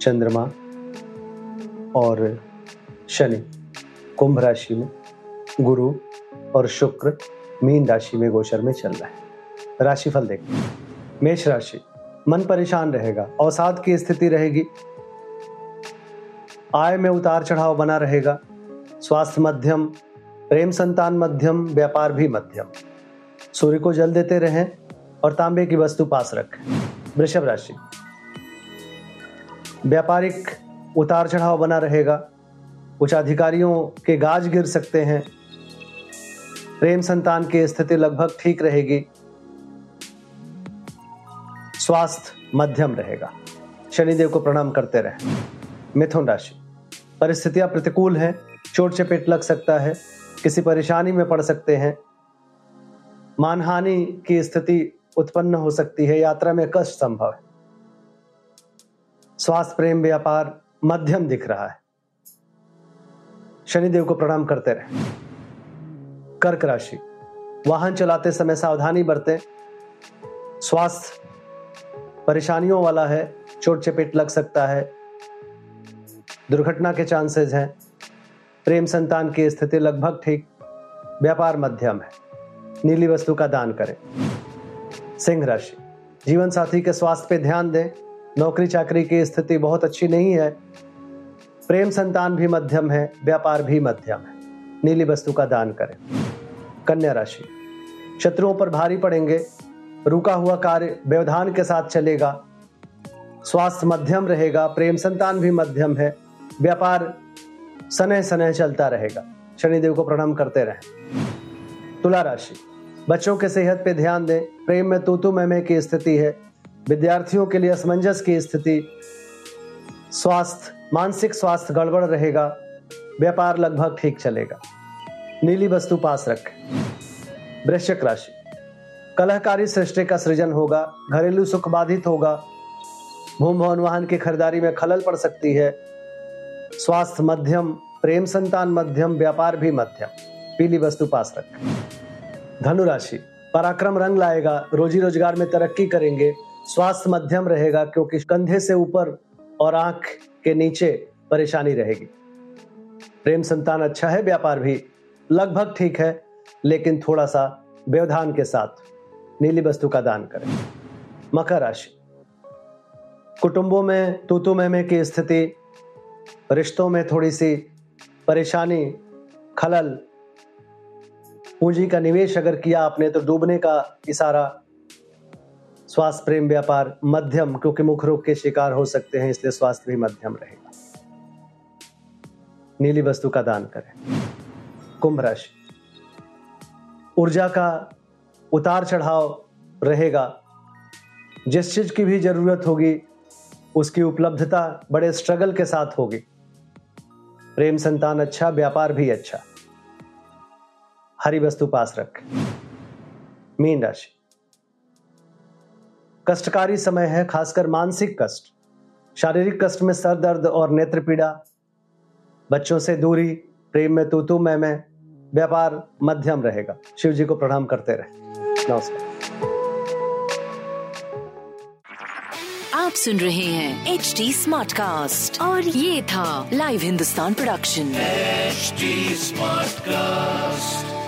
चंद्रमा और शनि। कुंभ राशि में गुरु और शुक्र मीन राशि में गोचर में चल रहा है। राशिफल देखते हैं मेष राशि, मन परेशान रहेगा, अवसाद की स्थिति रहेगी। आय में उतार चढ़ाव बना रहेगा। स्वास्थ्य मध्यम, प्रेम संतान मध्यम, व्यापार भी मध्यम। सूर्य को जल देते रहें और तांबे की वस्तु पास रखें। वृषभ राशि व्यापारिक उतार चढ़ाव बना रहेगा। कुछ अधिकारियों के गाज गिर सकते हैं। प्रेम संतान की स्थिति लगभग ठीक रहेगी। स्वास्थ्य मध्यम रहेगा। शनिदेव को प्रणाम करते रहें। मिथुन राशि। परिस्थितियाँ प्रतिकूल हैं। चोट चपेट लग सकता है। किसी परेशानी में पड़ सकते हैं। मानहानि की स्थिति उत्पन्न हो सकती है। यात्रा में कष्ट संभव है। स्वास्थ्य प्रेम व्यापार मध्यम दिख रहा है। शनिदेव को प्रणाम करते रहे। कर्क राशि, वाहन चलाते समय सावधानी बरतें। स्वास्थ्य परेशानियों वाला है, चोट चपेट लग सकता है। दुर्घटना के चांसेस हैं। प्रेम संतान की स्थिति लगभग ठीक। व्यापार मध्यम है। नीली वस्तु का दान करें। सिंह राशि जीवन साथी के स्वास्थ्य पे ध्यान दें। नौकरी चाकरी की स्थिति बहुत अच्छी नहीं है। प्रेम संतान भी मध्यम है, व्यापार भी मध्यम है। नीली वस्तु का दान करें। कन्या राशि। शत्रुओं पर भारी पड़ेंगे। रुका हुआ कार्य व्यवधान के साथ चलेगा। स्वास्थ्य मध्यम रहेगा, प्रेम संतान भी मध्यम है। व्यापार सने सने चलता रहेगा। शनिदेव को प्रणाम करते रहें। तुला राशि। बच्चों के सेहत पे ध्यान दें। प्रेम में तूतु मैमे की स्थिति है। विद्यार्थियों के लिए असमंजस की स्थिति। स्वास्थ्य, मानसिक स्वास्थ्य गड़बड़ रहेगा। व्यापार लगभग ठीक चलेगा। नीली वस्तु पास रखें। वृश्चिक राशि। कलहकारी सृष्टि का सृजन होगा। घरेलू सुख बाधित होगा। भूम भवन वाहन की खरीदारी में खलल पड़ सकती है। स्वास्थ्य मध्यम, प्रेम संतान मध्यम, व्यापार भी मध्यम। पीली वस्तु पास रखें। धनुराशि पराक्रम रंग लाएगा। रोजी रोज़गार में तरक्की करेंगे। स्वास्थ्य मध्यम रहेगा क्योंकि कंधे से ऊपर और आँख के नीचे परेशानी रहेगी। प्रेम संतान अच्छा है, व्यापार भी लगभग ठीक है, लेकिन थोड़ा सा व्यवधान के साथ नीली वस्तु का दान करें। मकर राशि। कुटुंबों में, तूतु महमे की स्थिति, रिश्तों में थोड़ी सी परेशानी, खलल, पूंजी का निवेश अगर किया आपने तो डूबने का इशारा स्वास्थ्य प्रेम व्यापार मध्यम, क्योंकि मुख रोग के शिकार हो सकते हैं, इसलिए स्वास्थ्य भी मध्यम रहेगा। नीली वस्तु का दान करें। कुंभ राशि। ऊर्जा का उतार चढ़ाव रहेगा। जिस चीज़ की भी ज़रूरत होगी, उसकी उपलब्धता बड़े स्ट्रगल के साथ होगी। प्रेम संतान अच्छा व्यापार भी अच्छा। हरी वस्तु पास रख। मीन राशि। कष्टकारी समय है खासकर मानसिक कष्ट। शारीरिक कष्ट में सर दर्द और नेत्र पीड़ा। बच्चों से दूरी प्रेम में तू तू मैं में व्यापार मध्यम रहेगा। शिव जी को प्रणाम करते रहे। नमस्कार। आप सुन रहे हैं एच डी स्मार्ट कास्ट और ये था live Hindustan production HD Smartcast.